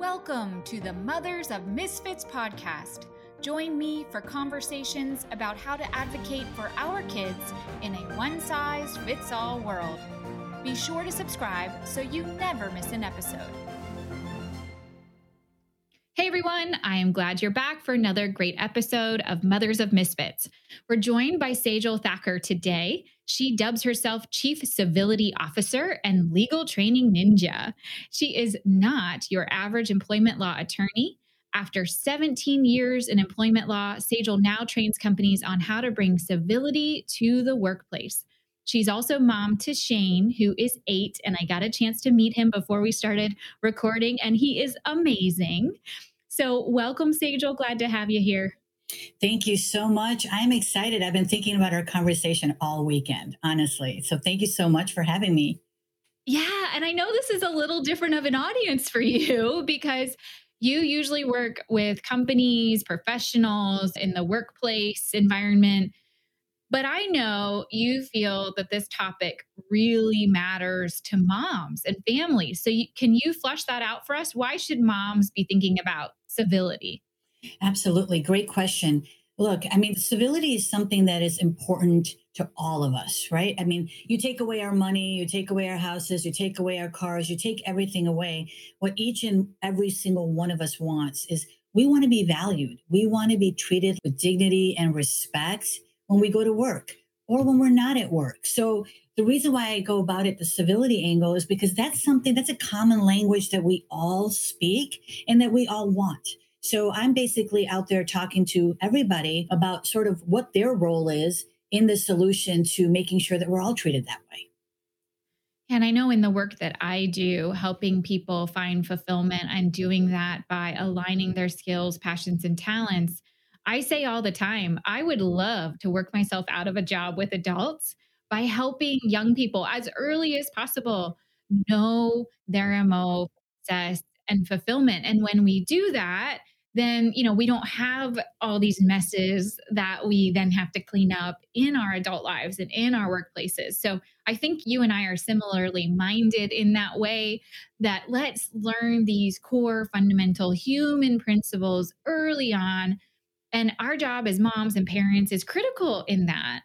Welcome to the Mothers of Misfits podcast. Join me for conversations about how to advocate for our kids in a one size fits all world. Be sure to subscribe so you never miss an episode. Hey everyone, I am glad you're back for another great episode of Mothers of Misfits. We're joined by Sejal Thakkar today. She dubs herself Chief Civility Officer and Legal Training Ninja. She is not your average employment law attorney. After 17 years in employment law, Sejal now trains companies on how to bring civility to the workplace. She's also mom to Shane, who is eight, and I got a chance to meet him before we started recording, and he is amazing. So, welcome, Sejal. Glad to have you here. Thank you so much. I'm excited. I've been thinking about our conversation all weekend, honestly. So thank you so much for having me. Yeah. And I know this is a little different of an audience for you because you usually work with companies, professionals in the workplace environment. But I know you feel that this topic really matters to moms and families. So, you, can you flesh that out for us? Why should moms be thinking about civility? Absolutely. Great question. Look, I mean, civility is something that is important to all of us, right? I mean, you take away our money, you take away our houses, you take away our cars, you take everything away. What each and every single one of us wants is we want to be valued. We want to be treated with dignity and respect when we go to work or when we're not at work. So the reason why I go about it the civility angle is because that's something that's a common language that we all speak and that we all want. So I'm basically out there talking to everybody about sort of what their role is in the solution to making sure that we're all treated that way. And I know in the work that I do, helping people find fulfillment, I'm doing that by aligning their skills, passions, and talents. I say all the time, I would love to work myself out of a job with adults by helping young people as early as possible know their MO, success, and fulfillment. And when we do that, then you know we don't have all these messes that we then have to clean up in our adult lives and in our workplaces. So i think you and i are similarly minded in that way that let's learn these core fundamental human principles early on. And our job as moms and parents is critical in that.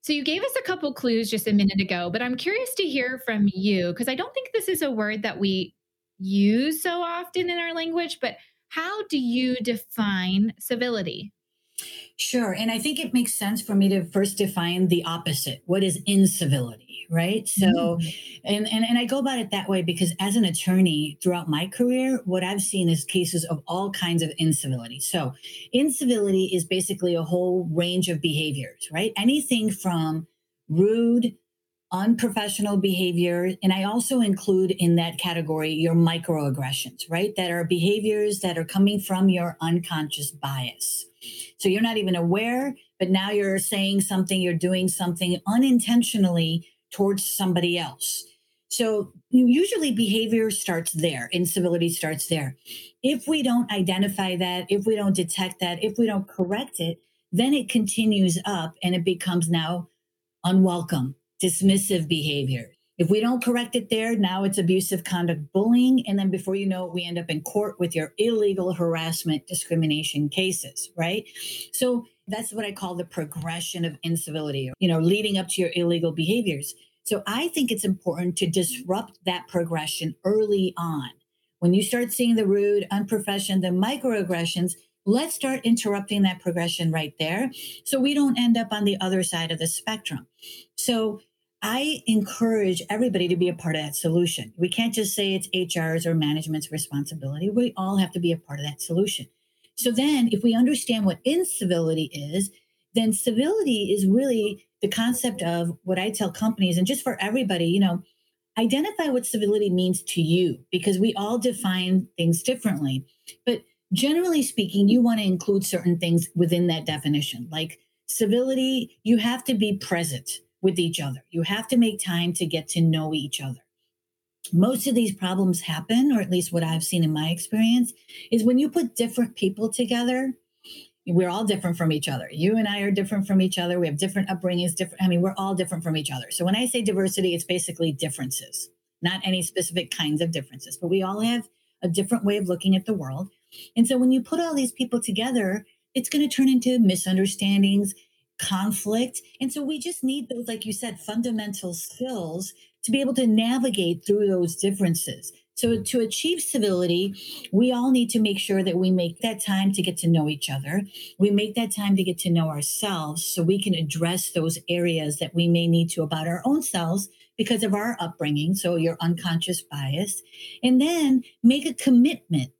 So you gave us a couple clues just a minute ago but i'm curious to hear from you because i don't think this is a word that we use so often in our language but how do you define civility? Sure. And I think it makes sense for me to first define the opposite. What is incivility? Right. So, mm-hmm. and, and, and I go about it that way because as an attorney throughout my career, what I've seen is cases of all kinds of incivility. So, incivility is basically a whole range of behaviors, right? Anything from rude, unprofessional behavior. And I also include in that category your microaggressions, right? That are behaviors that are coming from your unconscious bias. So you're not even aware, but now you're saying something, you're doing something unintentionally towards somebody else. So usually behavior starts there, incivility starts there. If we don't identify that, if we don't detect that, if we don't correct it, then it continues up and it becomes now unwelcome, dismissive behavior. If we don't correct it there, now it's abusive conduct bullying. And then before you know it, we end up in court with your illegal harassment discrimination cases, right? So that's what I call the progression of incivility, you know, leading up to your illegal behaviors. So I think it's important to disrupt that progression early on. When you start seeing the rude, unprofessional, the microaggressions, let's start interrupting that progression right there so we don't end up on the other side of the spectrum. So I encourage everybody to be a part of that solution. We can't just say it's HR's or management's responsibility. We all have to be a part of that solution. So then, if we understand what incivility is, then civility is really the concept of what I tell companies and just for everybody, you know, identify what civility means to you because we all define things differently. But generally speaking, you want to include certain things within that definition. Like civility, you have to be present with each other. You have to make time to get to know each other. Most of these problems happen, or at least what I've seen in my experience, is when you put different people together. We're all different from each other. You and I are different from each other. We have different upbringings, different. I mean, we're all different from each other. So when I say diversity, it's basically differences, not any specific kinds of differences, but we all have a different way of looking at the world. And so when you put all these people together, it's going to turn into misunderstandings, conflict. And so we just need those, like you said, fundamental skills to be able to navigate through those differences. So, to achieve civility, we all need to make sure that we make that time to get to know each other. We make that time to get to know ourselves so we can address those areas that we may need to about our own selves because of our upbringing. So, your unconscious bias. And then make a commitment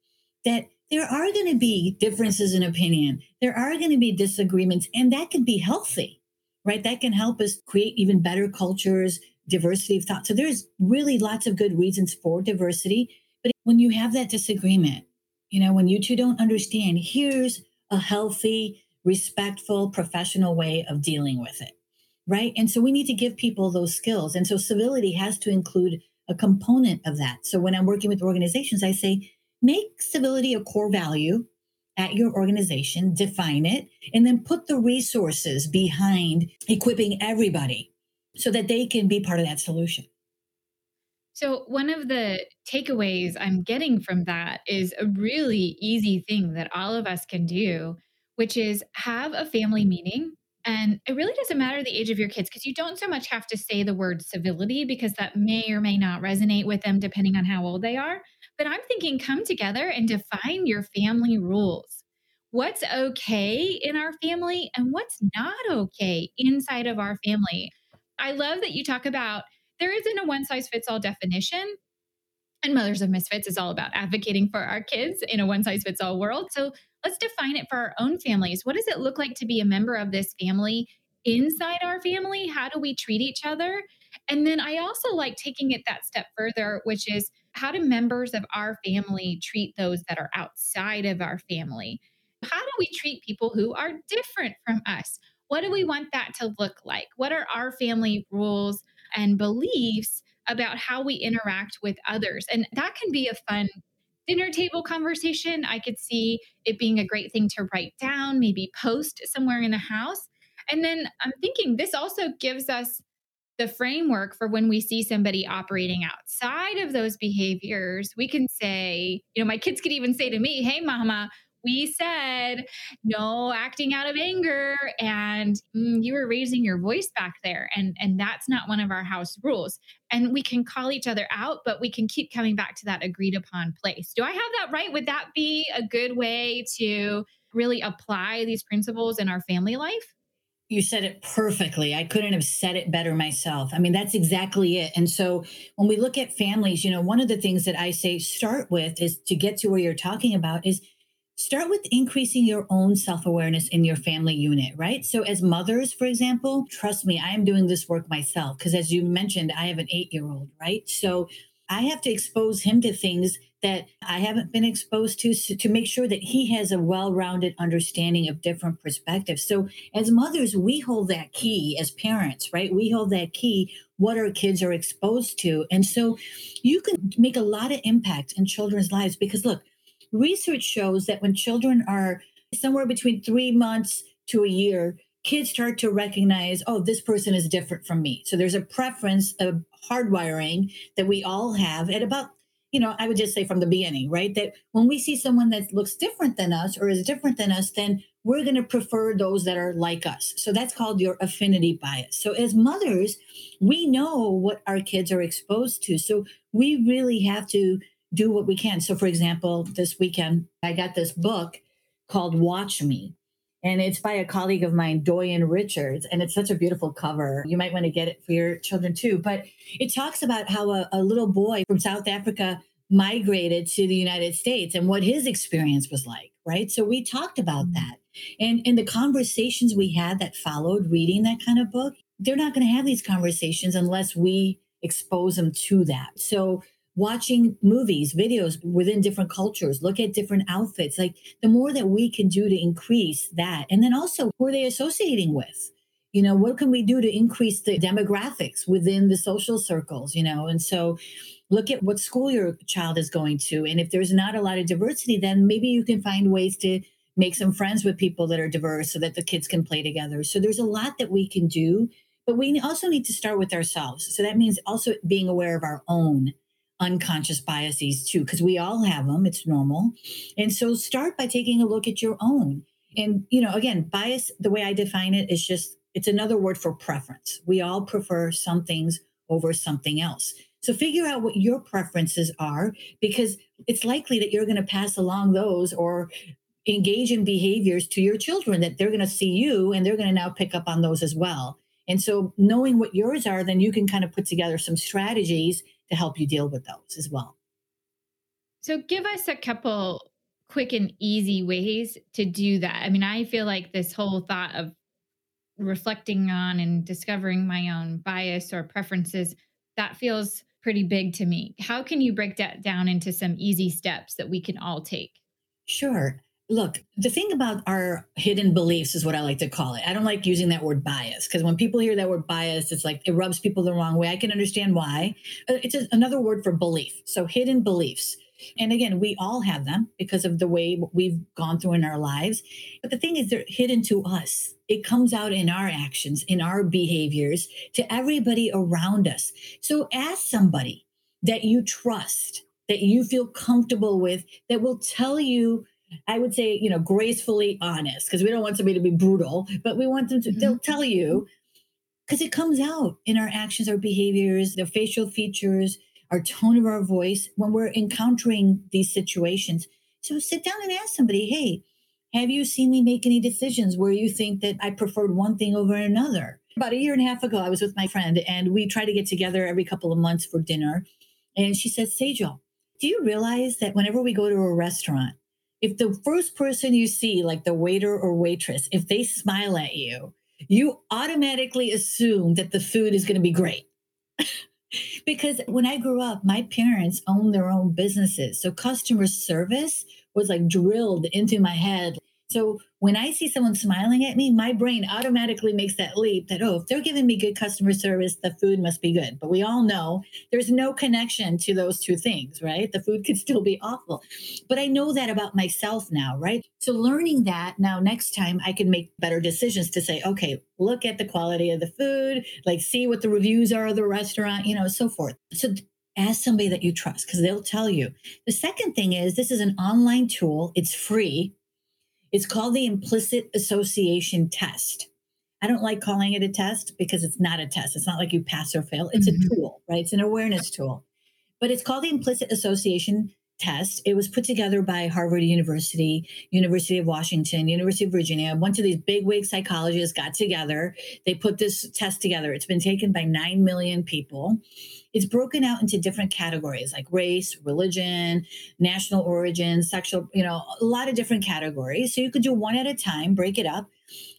that there are going to be differences in opinion, there are going to be disagreements, and that can be healthy, right? That can help us create even better cultures diversity of thought. So there's really lots of good reasons for diversity. But when you have that disagreement, you know, when you two don't understand, here's a healthy, respectful, professional way of dealing with it. Right. And so we need to give people those skills. And so civility has to include a component of that. So when I'm working with organizations, I say, make civility a core value at your organization, define it, and then put the resources behind equipping everybody so that they can be part of that solution. So, one of the takeaways I'm getting from that is a really easy thing that all of us can do, which is have a family meeting. And it really doesn't matter the age of your kids because you don't so much have to say the word civility because that may or may not resonate with them depending on how old they are. But I'm thinking come together and define your family rules. What's okay in our family and what's not okay inside of our family? I love that you talk about there isn't a one size fits all definition. And Mothers of Misfits is all about advocating for our kids in a one size fits all world. So let's define it for our own families. What does it look like to be a member of this family inside our family? How do we treat each other? And then I also like taking it that step further, which is how do members of our family treat those that are outside of our family? How do we treat people who are different from us? What do we want that to look like? What are our family rules and beliefs about how we interact with others? And that can be a fun dinner table conversation. I could see it being a great thing to write down, maybe post somewhere in the house. And then I'm thinking this also gives us the framework for when we see somebody operating outside of those behaviors. We can say, you know, my kids could even say to me, Hey, mama, we said no acting out of anger and mm, you were raising your voice back there and and that's not one of our house rules. And we can call each other out but we can keep coming back to that agreed upon place. Do i have that right? Would that be a good way to really apply these principles in our family life you said it perfectly. I couldn't have said it better myself. I mean, that's exactly it. And so when we look at families, you know, one of the things that I say start with is to get to where you're talking about is start with increasing your own self awareness in your family unit, right? So, as mothers, for example, trust me, I am doing this work myself because, as you mentioned, I have an eight year old, right? So, I have to expose him to things that I haven't been exposed to so to make sure that he has a well rounded understanding of different perspectives. So, as mothers, we hold that key as parents, right? We hold that key what our kids are exposed to. And so, you can make a lot of impact in children's lives because, look, research shows that when children are somewhere between three months to a year, kids start to recognize, oh, this person is different from me. So there's a preference of hardwiring that we all have at about, you know, I would just say from the beginning, right? That when we see someone that looks different than us or is different than us, then we're going to prefer those that are like us. So that's called your affinity bias. So as mothers, we know what our kids are exposed to. So we really have to do what we can. So, for example, this weekend, I got this book called Watch Me. And it's by a colleague of mine, Doyin Richards. And it's such a beautiful cover. You might want to get it for your children too. But it talks about how a, a little boy from South Africa migrated to the United States and what his experience was like, right? So we talked about mm-hmm. that. And in the conversations we had that followed reading that kind of book, they're not going to have these conversations unless we expose them to that. So watching movies, videos within different cultures, look at different outfits. Like the more that we can do to increase that. And then also, who are they associating with? You know, what can we do to increase the demographics within the social circles, you know? And so look at what school your child is going to. And if there's not a lot of diversity, then maybe you can find ways to make some friends with people that are diverse so that the kids can play together. So there's a lot that we can do, but we also need to start with ourselves. So that means also being aware of our own unconscious biases too, because we all have them. It's normal. And so start by taking a look at your own. And, you know, again, bias, the way I define it is just, it's another word for preference. We all prefer some things over something else. So figure out what your preferences are because it's likely that you're going to pass along those or engage in behaviors to your children that they're going to see you and they're going to now pick up on those as well. And so knowing what yours are, then you can kind of put together some strategies to help you deal with those as well. So give us a couple quick and easy ways to do that. I mean, I feel like this whole thought of reflecting on and discovering my own bias or preferences, that feels pretty big to me. How can you break that down into some easy steps that we can all take? Sure. Look, the thing about our hidden beliefs is what I like to call it. I don't like using that word bias because when people hear that word bias, it's like it rubs people the wrong way. I can understand why. Uh, it's another word for belief. So, hidden beliefs. And again, we all have them because of the way we've gone through in our lives. But the thing is, they're hidden to us. It comes out in our actions, in our behaviors, to everybody around us. So, ask somebody that you trust, that you feel comfortable with, that will tell you I would say, you know, gracefully honest because we don't want somebody to be brutal, but we want them to, mm-hmm. they'll tell you because it comes out in our actions, our behaviors, the facial features, our tone of our voice when we're encountering these situations. So sit down and ask somebody, hey, have you seen me make any decisions where you think that I preferred one thing over another? About a year and a half ago, I was with my friend and we try to get together every couple of months for dinner. And she said, Sejal, do you realize that whenever we go to a restaurant, if the first person you see, like the waiter or waitress, if they smile at you, you automatically assume that the food is going to be great. because when I grew up, my parents owned their own businesses. So customer service was like drilled into my head. So when I see someone smiling at me, my brain automatically makes that leap that, oh, if they're giving me good customer service, the food must be good. But we all know there's no connection to those two things, right? The food could still be awful. But I know that about myself now, right? So learning that now, next time I can make better decisions to say, okay, look at the quality of the food, like see what the reviews are of the restaurant, you know, so forth. So ask somebody that you trust because they'll tell you. The second thing is this is an online tool, it's free. It's called the implicit association test. I don't like calling it a test because it's not a test. It's not like you pass or fail. It's mm-hmm. a tool, right? It's an awareness tool. But it's called the implicit association test. It was put together by Harvard University, University of Washington, University of Virginia. A bunch of these bigwig psychologists got together. They put this test together. It's been taken by 9 million people it's broken out into different categories like race, religion, national origin, sexual, you know, a lot of different categories. So you could do one at a time, break it up.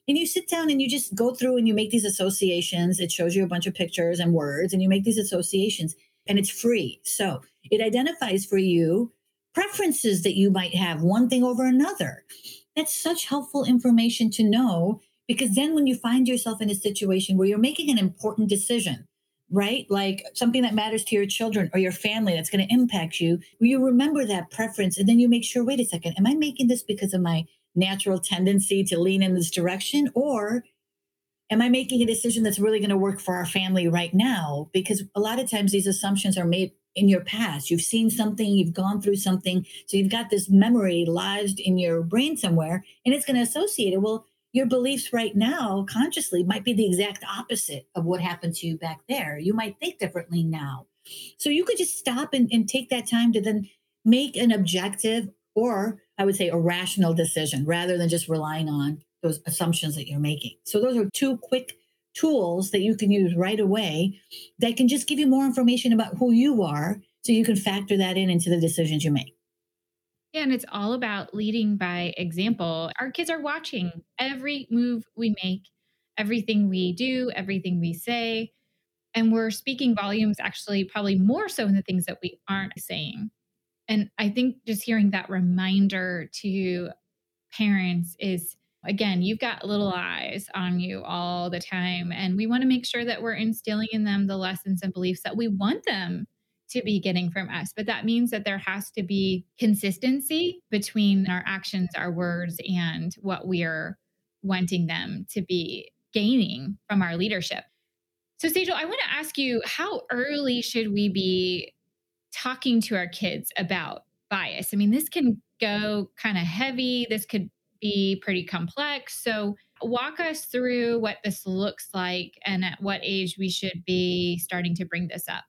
And you sit down and you just go through and you make these associations. It shows you a bunch of pictures and words, and you make these associations, and it's free. So it identifies for you preferences that you might have one thing over another. That's such helpful information to know because then when you find yourself in a situation where you're making an important decision, right? Like something that matters to your children or your family that's going to impact you. You remember that preference and then you make sure, wait a second, am I making this because of my natural tendency to lean in this direction? Or am I making a decision that's really going to work for our family right now? Because a lot of times these assumptions are made in your past. You've seen something, you've gone through something. So you've got this memory lodged in your brain somewhere and it's going to associate it. Well, your beliefs right now consciously might be the exact opposite of what happened to you back there. You might think differently now. So you could just stop and, and take that time to then make an objective or I would say a rational decision rather than just relying on those assumptions that you're making. So those are two quick tools that you can use right away that can just give you more information about who you are so you can factor that in into the decisions you make. And it's all about leading by example. Our kids are watching every move we make, everything we do, everything we say. And we're speaking volumes actually, probably more so in the things that we aren't saying. And I think just hearing that reminder to parents is again, you've got little eyes on you all the time. And we want to make sure that we're instilling in them the lessons and beliefs that we want them to be getting from us. But that means that there has to be consistency between our actions, our words, and what we are wanting them to be gaining from our leadership. So, Sejal, I want to ask you how early should we be talking to our kids about bias? I mean, this can go kind of heavy. This could be pretty complex. So, walk us through what this looks like and at what age we should be starting to bring this up.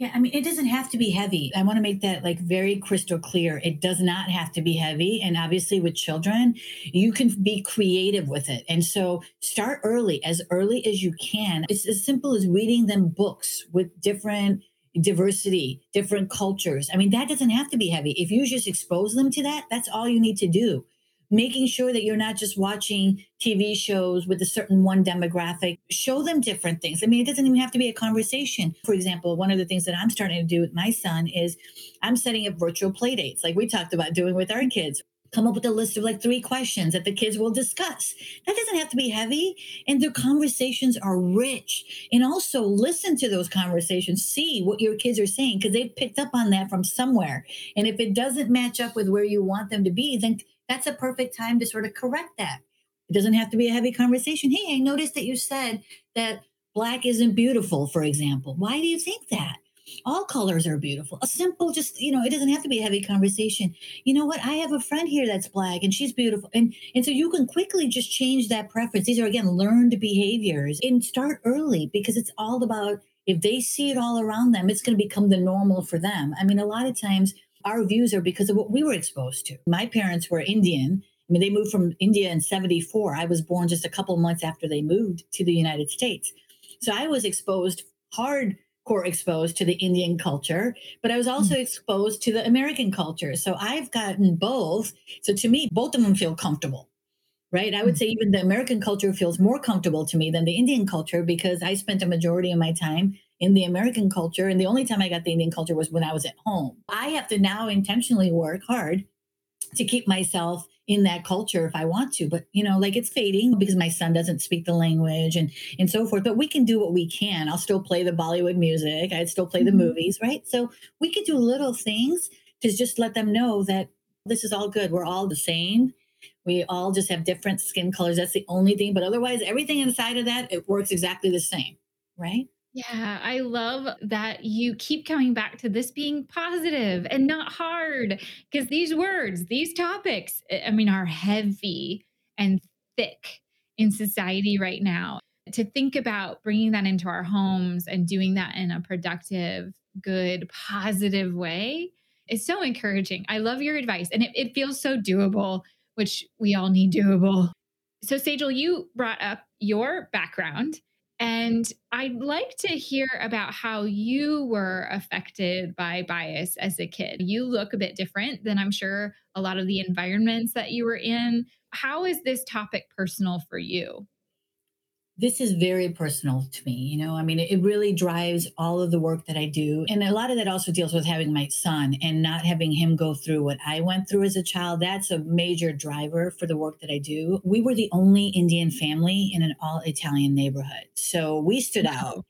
Yeah, I mean, it doesn't have to be heavy. I want to make that like very crystal clear. It does not have to be heavy. And obviously, with children, you can be creative with it. And so, start early, as early as you can. It's as simple as reading them books with different diversity, different cultures. I mean, that doesn't have to be heavy. If you just expose them to that, that's all you need to do making sure that you're not just watching TV shows with a certain one demographic. Show them different things. I mean, it doesn't even have to be a conversation. For example, one of the things that I'm starting to do with my son is I'm setting up virtual play dates, like we talked about doing with our kids. Come up with a list of like three questions that the kids will discuss. That doesn't have to be heavy. And their conversations are rich. And also listen to those conversations, see what your kids are saying, because they've picked up on that from somewhere. And if it doesn't match up with where you want them to be, then that's a perfect time to sort of correct that. It doesn't have to be a heavy conversation. Hey, I noticed that you said that black isn't beautiful, for example. Why do you think that? All colors are beautiful. A simple, just, you know, it doesn't have to be a heavy conversation. You know what? I have a friend here that's black and she's beautiful. And and so you can quickly just change that preference. These are again learned behaviors and start early because it's all about if they see it all around them, it's going to become the normal for them. I mean, a lot of times our views are because of what we were exposed to. My parents were Indian. I mean, they moved from India in 74. I was born just a couple months after they moved to the United States. So I was exposed, hardcore exposed to the Indian culture, but I was also mm-hmm. exposed to the American culture. So I've gotten both. So to me, both of them feel comfortable right? I would say even the American culture feels more comfortable to me than the Indian culture because I spent a majority of my time in the American culture. And the only time I got the Indian culture was when I was at home. I have to now intentionally work hard to keep myself in that culture if I want to. But you know, like it's fading because my son doesn't speak the language and and so forth. But we can do what we can. I'll still play the Bollywood music. I'd still play the mm-hmm. movies, right? So we could do little things to just let them know that this is all good. We're all the same. We all just have different skin colors. That's the only thing. But otherwise, everything inside of that, it works exactly the same, right? Yeah, I love that you keep coming back to this being positive and not hard because these words, these topics, I mean, are heavy and thick in society right now. To think about bringing that into our homes and doing that in a productive, good, positive way is so encouraging. I love your advice and it, it feels so doable, which we all need doable. So, Sejal, you brought up your background and I'd like to hear about how you were affected by bias as a kid. You look a bit different than I'm sure a lot of the environments that you were in. How is this topic personal for you? This is very personal to me. You know, I mean, it really drives all of the work that I do. And a lot of that also deals with having my son and not having him go through what I went through as a child. That's a major driver for the work that I do. We were the only Indian family in an all Italian neighborhood. So we stood out.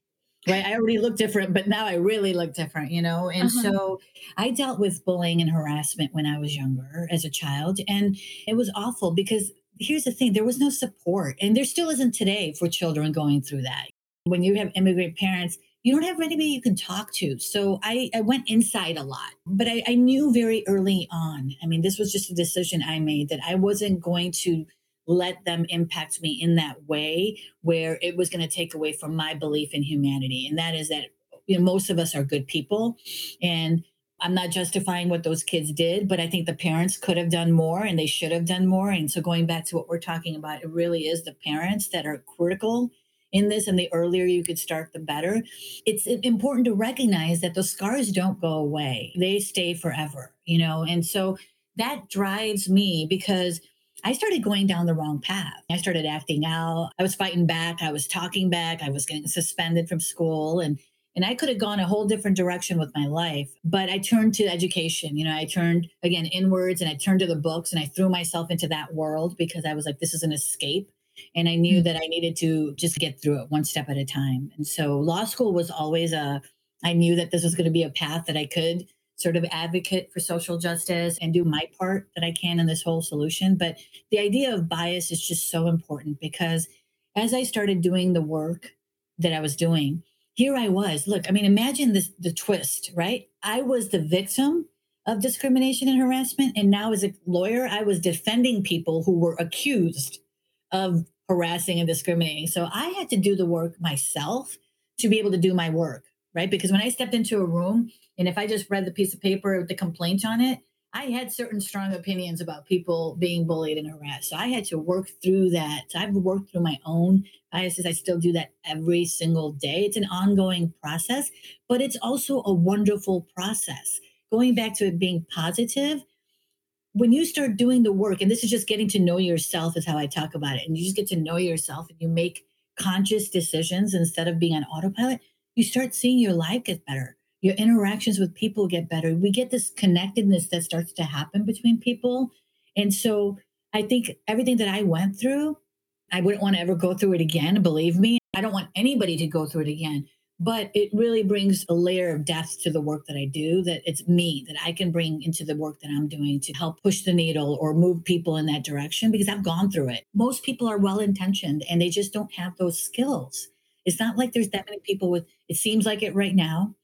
Right. I already looked different, but now I really look different, you know? And uh-huh. so I dealt with bullying and harassment when I was younger as a child. And it was awful because here's the thing there was no support, and there still isn't today for children going through that. When you have immigrant parents, you don't have anybody you can talk to. So I, I went inside a lot, but I, I knew very early on. I mean, this was just a decision I made that I wasn't going to let them impact me in that way where it was going to take away from my belief in humanity. And that is that you know, most of us are good people. And I'm not justifying what those kids did, but I think the parents could have done more and they should have done more. And so, going back to what we're talking about, it really is the parents that are critical in this. And the earlier you could start, the better. It's important to recognize that those scars don't go away, they stay forever, you know? And so, that drives me because I started going down the wrong path. I started acting out. I was fighting back. I was talking back. I was getting suspended from school. And and I could have gone a whole different direction with my life, but I turned to education. You know, I turned again inwards and I turned to the books and I threw myself into that world because I was like, this is an escape. And I knew mm-hmm. that I needed to just get through it one step at a time. And so law school was always a, I knew that this was going to be a path that I could sort of advocate for social justice and do my part that I can in this whole solution. But the idea of bias is just so important because as I started doing the work that I was doing, here I was. Look, I mean, imagine this the twist, right? I was the victim of discrimination and harassment. And now, as a lawyer, I was defending people who were accused of harassing and discriminating. So I had to do the work myself to be able to do my work, right? Because when I stepped into a room and if I just read the piece of paper with the complaint on it, I had certain strong opinions about people being bullied and harassed. So I had to work through that. I've worked through my own biases. I still do that every single day. It's an ongoing process, but it's also a wonderful process. Going back to it being positive, when you start doing the work, and this is just getting to know yourself, is how I talk about it, and you just get to know yourself and you make conscious decisions instead of being on autopilot, you start seeing your life get better your interactions with people get better. We get this connectedness that starts to happen between people. And so I think everything that I went through, I wouldn't want to ever go through it again. Believe me, I don't want anybody to go through it again. But it really brings a layer of depth to the work that I do that it's me that I can bring into the work that I'm doing to help push the needle or move people in that direction because I've gone through it. Most people are well intentioned and they just don't have those skills. It's not like there's that many people with, it seems like it right now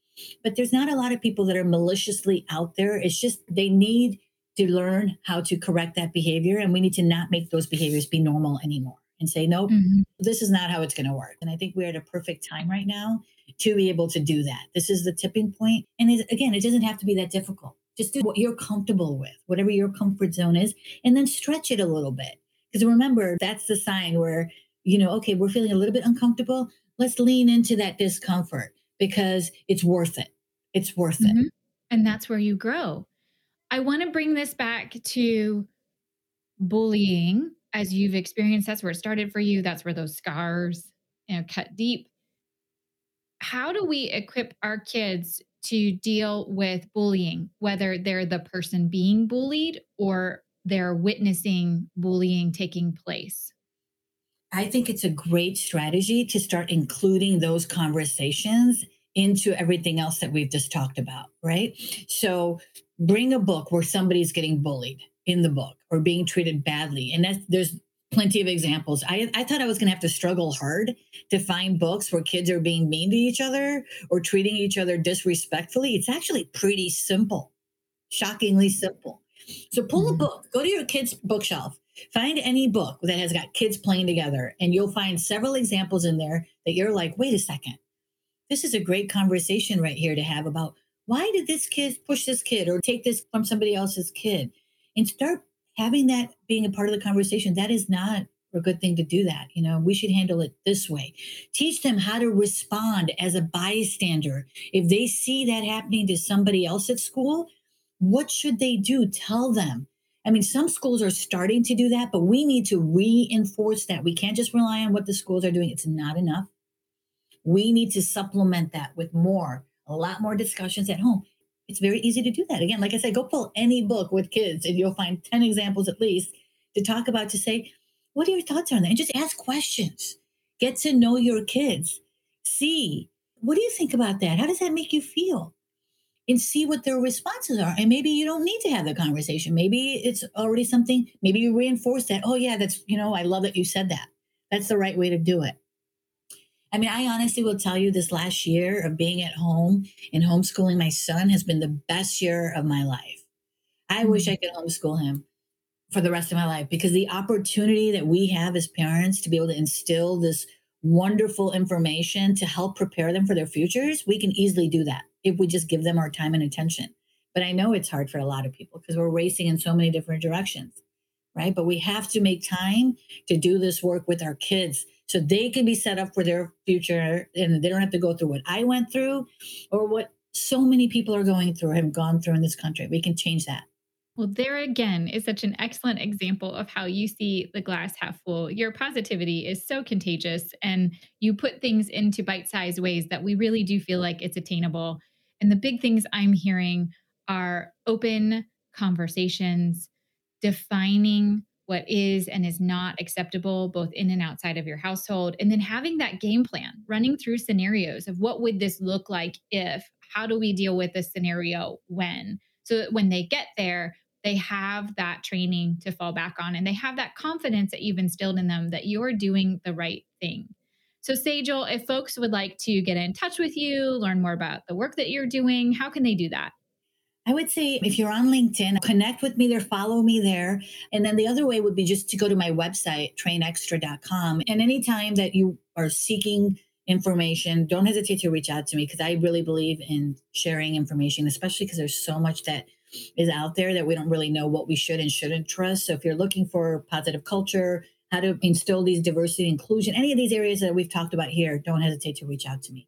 but there's not a lot of people that are maliciously out there. It's just they need to learn how to correct that behavior. And we need to not make those behaviors be normal anymore and say, nope, mm-hmm. this is not how it's going to work. And I think we're at a perfect time right now to be able to do that. This is the tipping point. And it, again, it doesn't have to be that difficult. Just do what you're comfortable with, whatever your comfort zone is, and then stretch it a little bit. Because remember, that's the sign where, you know, okay, we're feeling a little bit uncomfortable. Let's lean into that discomfort because it's worth it. It's worth mm-hmm. it. And that's where you grow. I want to bring this back to bullying as you've experienced. That's where it started for you. That's where those scars, you know, cut deep. How do we equip our kids to deal with bullying, whether they're the person being bullied or they're witnessing bullying taking place? I think it's a great strategy to start including those conversations into everything else that we've just talked about, right? So bring a book where somebody's getting bullied in the book or being treated badly. And that's, there's plenty of examples. I, I thought I was going to have to struggle hard to find books where kids are being mean to each other or treating each other disrespectfully. It's actually pretty simple, shockingly simple. So pull mm-hmm. a book, go to your kid's bookshelf, Find any book that has got kids playing together, and you'll find several examples in there that you're like, wait a second, this is a great conversation right here to have about why did this kid push this kid or take this from somebody else's kid? And start having that being a part of the conversation. That is not a good thing to do that. You know, we should handle it this way. Teach them how to respond as a bystander. If they see that happening to somebody else at school, what should they do? Tell them I mean, some schools are starting to do that, but we need to reinforce that. We can't just rely on what the schools are doing, it's not enough. We need to supplement that with more, a lot more discussions at home. It's very easy to do that. Again, like I said, go pull any book with kids and you'll find 10 examples at least to talk about to say, what are your thoughts on that? And just ask questions. Get to know your kids. See, what do you think about that? How does that make you feel? And see what their responses are. And maybe you don't need to have the conversation. Maybe it's already something, maybe you reinforce that. Oh, yeah, that's, you know, I love that you said that. That's the right way to do it. I mean, I honestly will tell you this last year of being at home and homeschooling my son has been the best year of my life. I mm-hmm. wish I could homeschool him for the rest of my life because the opportunity that we have as parents to be able to instill this wonderful information to help prepare them for their futures, we can easily do that if we just give them our time and attention. But I know it's hard for a lot of people because we're racing in so many different directions, right? But we have to make time to do this work with our kids so they can be set up for their future and they don't have to go through what I went through or what so many people are going through have gone through in this country. We can change that. Well, there again is such an excellent example of how you see the glass half full. Your positivity is so contagious, and you put things into bite sized ways that we really do feel like it's attainable. And the big things I'm hearing are open conversations, defining what is and is not acceptable both in and outside of your household and then having that game plan running through scenarios of what would this look like if how do we deal with this scenario when so that when they get there they have that training to fall back on and they have that confidence that you've instilled in them that you're doing the right thing So, Sejal, if folks would like to get in touch with you, learn more about the work that you're doing, how can they do that? I would say if you're on LinkedIn, connect with me there, follow me there. And then the other way would be just to go to my website, trainextra.com. And anytime that you are seeking information, don't hesitate to reach out to me because I really believe in sharing information, especially because there's so much that is out there that we don't really know what we should and shouldn't trust. So if you're looking for positive culture, how to instill these diversity inclusion, any of these areas that we've talked about here, don't hesitate to reach out to me.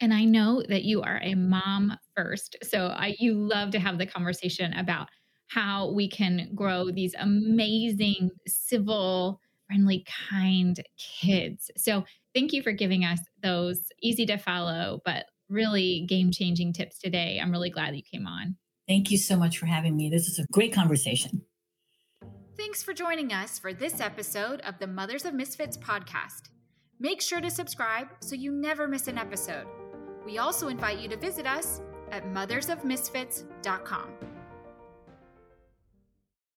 And I know that you are a mom first. So I, you love to have the conversation about how we can grow these amazing, civil, friendly, kind kids. So thank you for giving us those easy to follow, but really game changing tips today. I'm really glad that you came on. Thank you so much for having me. This is a great conversation. Thanks for joining us for this episode of the Mothers of Misfits podcast. Make sure to subscribe so you never miss an episode. We also invite you to visit us at mothersofmisfits.com.